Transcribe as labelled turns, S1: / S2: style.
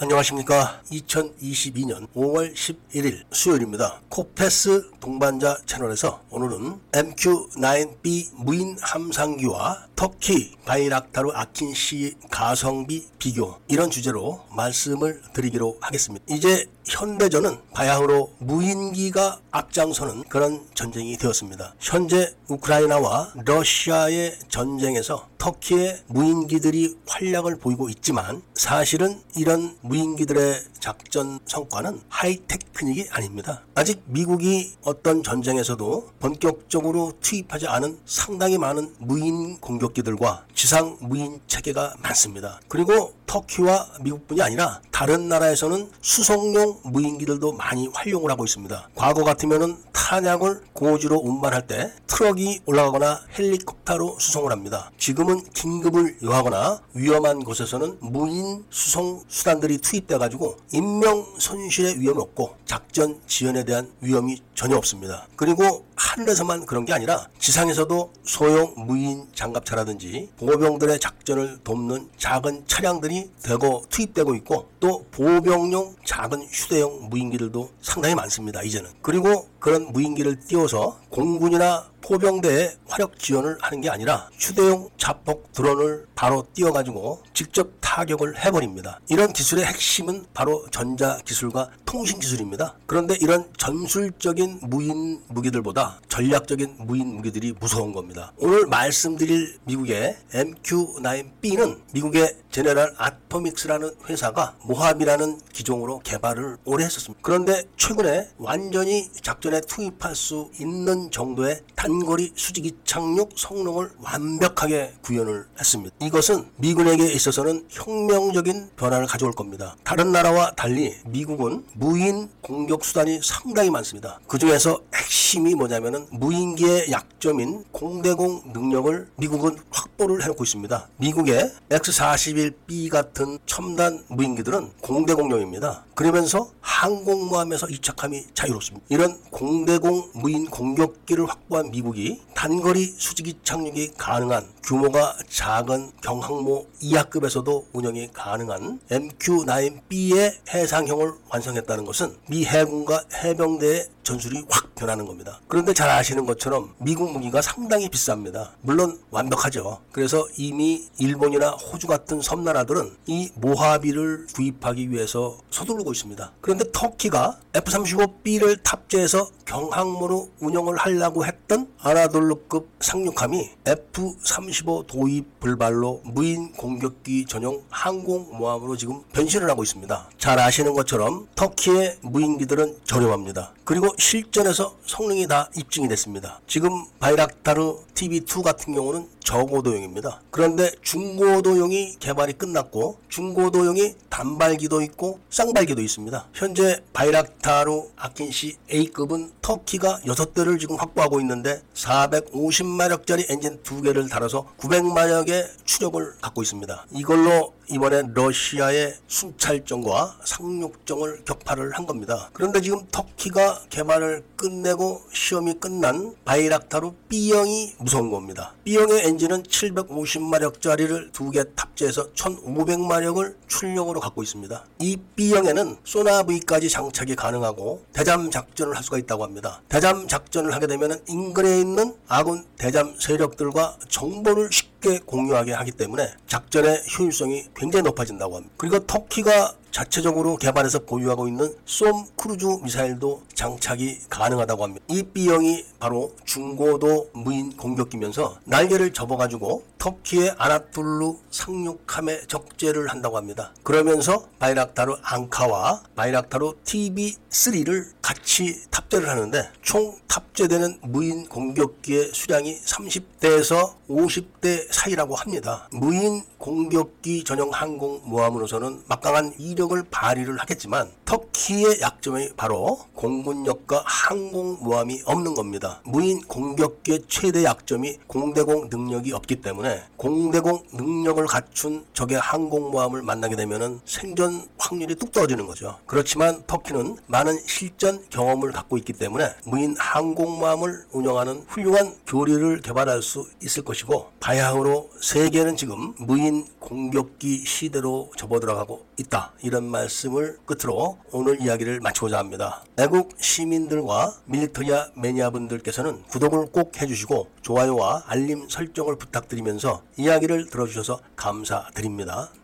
S1: 안녕하십니까. 2022년 5월 11일 수요일입니다. 코페스 동반자 채널에서 오늘은 MQ-9B 무인 함상기와 터키 바이락타르 아킨 시 가성비 비교 이런 주제로 말씀을 드리기로 하겠습니다. 이제 현대전은 바야흐로 무인기가 앞장서는 그런 전쟁이 되었습니다. 현재 우크라이나와 러시아의 전쟁에서 터키의 무인기들이 활약을 보이고 있지만 사실은 이런 무인기들의 작전 성과는 하이테크닉이 아닙니다. 아직 미국이 어떤 전쟁에서도 본격적으로 투입하지 않은 상당히 많은 무인 공격 기들과 지상 무인 체계가 많습니다. 그리고 터키와 미국뿐이 아니라 다른 나라에서는 수송용 무인기들도 많이 활용을 하고 있습니다. 과거 같으면은 탄약을 고지로 운반할 때 트럭이 올라가거나 헬리콥터로 수송을 합니다. 지금은 긴급을 요하거나 위험한 곳에서는 무인 수송 수단들이 투입돼 가지고 인명 손실의 위험이 없고 작전 지연에 대한 위험이 전혀 없습니다. 그리고 하늘에서만 그런 게 아니라 지상에서도 소형 무인 장갑차라든지 보병들의 작전을 돕는 작은 차량들이 대거 투입되고 있고 또 보병용 작은 휴대용 무인기들도 상당히 많습니다. 이제는. 그리고 그런 무인기를 띄워 서 공군이나 포병대에 화력 지원을 하는 게 아니라 휴대용 자폭 드론을 바로 띄워가지고 직접 타격을 해버립니다. 이런 기술의 핵심은 바로 전자 기술과 통신 기술입니다. 그런데 이런 전술적인 무인 무기들보다 전략적인 무인 무기들이 무서운 겁니다. 오늘 말씀드릴 미국의 MQ-9B는 미국의 제네랄 아토믹스라는 회사가 모함이라는 기종으로 개발을 오래 했었습니다. 그런데 최근에 완전히 작전에 투입할 수 있는 정도의 단 거리 수직이 착륙 성능을 완벽하게 구현을 했습니다. 이것은 미군에게 있어서는 혁명적인 변화를 가져올 겁니다. 다른 나라와 달리 미국은 무인 공격 수단이 상당히 많습니다. 그 중에서 핵심이 뭐냐면은 무인기의 약점인 공대공 능력을 미국은 확보를 해놓고 있습니다. 미국의 X-41B 같은 첨단 무인기들은 공대공용입니다. 그러면서 항공모함에서 이착함이 자유롭습니다. 이런 공대공 무인 공격기를 확보한 미국 이 단거리 수직이 착륙이 가능한 규모가 작은 경항모 이하급에서도 운영이 가능한 MQ-9B의 해상형을 완성했다는 것은 미 해군과 해병대의 전술이 확 변하는 겁니다. 그런데 잘 아시는 것처럼 미국 무기가 상당히 비쌉니다. 물론 완벽하죠. 그래서 이미 일본이나 호주 같은 섬나라들은 이 모하비를 구입하기 위해서 서두르고 있습니다. 그런데 터키가 F-35B를 탑재해서 경항모로 운영을 하려고 했던 아나돌루급 상륙함이 F-35 도입 불발로 무인 공격기 전용 항공모함으로 지금 변신을 하고 있습니다. 잘 아시는 것처럼 터키의 무인기들은 저렴합니다. 그리고 실전에서 성능이 다 입증이 됐습니다. 지금 바이락타르 TB2 같은 경우는 저고도용입니다. 그런데 중고도용이 개발이 끝났고 중고도용이 단발기도 있고 쌍발기도 있습니다. 현재 바이락타르 아킨시 A급은 터키가 6대를 지금 확보하고 있는데 450마력짜리 엔진 2개를 달아서 900마력의 추력을 갖고 있습니다. 이걸로 이번에 러시아의 순찰정과 상륙정을 격파를 한 겁니다. 그런데 지금 터키가 개발을 끝내고 시험이 끝난 바이락타르 B형이 무서운 겁니다. B형의 엔진 은 750마력짜리를 두 개 탑재해서 1500마력을 출력으로 갖고 있습니다. 이 B형에는 소노부이까지 장착이 가능하고 대잠 작전을 할 수가 있다고 합니다. 대잠 작전을 하게 되면 인근에 있는 아군 대잠 세력들과 정보를 쉽게 공유하게 하기 때문에 작전의 효율성이 굉장히 높아진다고 합니다. 그리고 터키가 자체적으로 개발해서 보유하고 있는 쏨 크루즈 미사일도 장착이 가능하다고 합니다. 이 B형이 바로 중고도 무인 공격기면서 날개를 접어가지고 터키의 아나돌루 상륙함에 적재를 한다고 합니다. 그러면서 바이락타르 앙카와 바이락타르 TB3를 같이 탑재를 하는데 총 탑재되는 무인 공격기의 수량이 30대에서 50대 사이라고 합니다. 무인 공격기 전용 항공모함으로서는 막강한 이력을 발휘를 하겠지만 터키의 약점이 바로 공군력과 항공모함이 없는 겁니다. 무인 공격기의 최대 약점이 공대공 능력이 없기 때문에 공대공 능력을 갖춘 적의 항공모함을 만나게 되면 생존 확률이 뚝 떨어지는 거죠. 그렇지만 터키는 많은 실전 경험을 갖고 있기 때문에 무인 항공모함을 운영하는 훌륭한 교리를 개발할 수 있을 것이고 바야흐로 세계는 지금 무인 공격기 시대로 접어들어가고 있다. 이런 말씀을 끝으로 오늘 이야기를 마치고자 합니다. 애국 시민들과 밀리터리아 매니아분들께서는 구독을 꼭 해주시고 좋아요와 알림 설정을 부탁드리면서 이야기를 들어주셔서 감사드립니다.